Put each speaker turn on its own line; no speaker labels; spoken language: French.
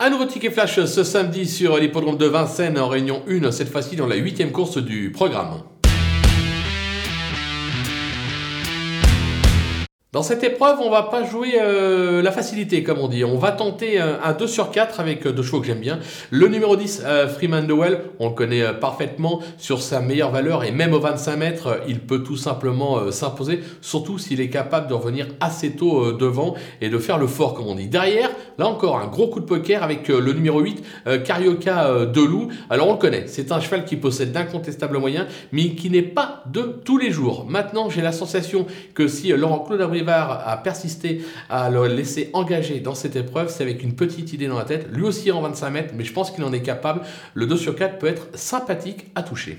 Un nouveau ticket flash ce samedi sur l'hippodrome de Vincennes en réunion 1, cette fois-ci dans la huitième course du programme. Dans cette épreuve, on va pas jouer euh, la facilité, comme on dit. On va tenter un, 2 sur 4 avec euh, deux chevaux que j'aime bien. Le numéro 10, euh, Freeman Dowell, on le connaît parfaitement sur sa meilleure valeur et même au 25 mètres, il peut tout simplement s'imposer, surtout s'il est capable de revenir assez tôt devant et de faire le fort, comme on dit. Derrière, là encore, un gros coup de poker avec le numéro 8, Carioca Delou. Alors on le connaît, c'est un cheval qui possède d'incontestables moyens, mais qui n'est pas de tous les jours. Maintenant, j'ai la sensation que si Laurent Claude a persisté à le laisser engager dans cette épreuve, c'est avec une petite idée dans la tête. Lui aussi en 25 mètres, mais je pense qu'il en est capable. Le 2 sur 4 peut être sympathique à toucher.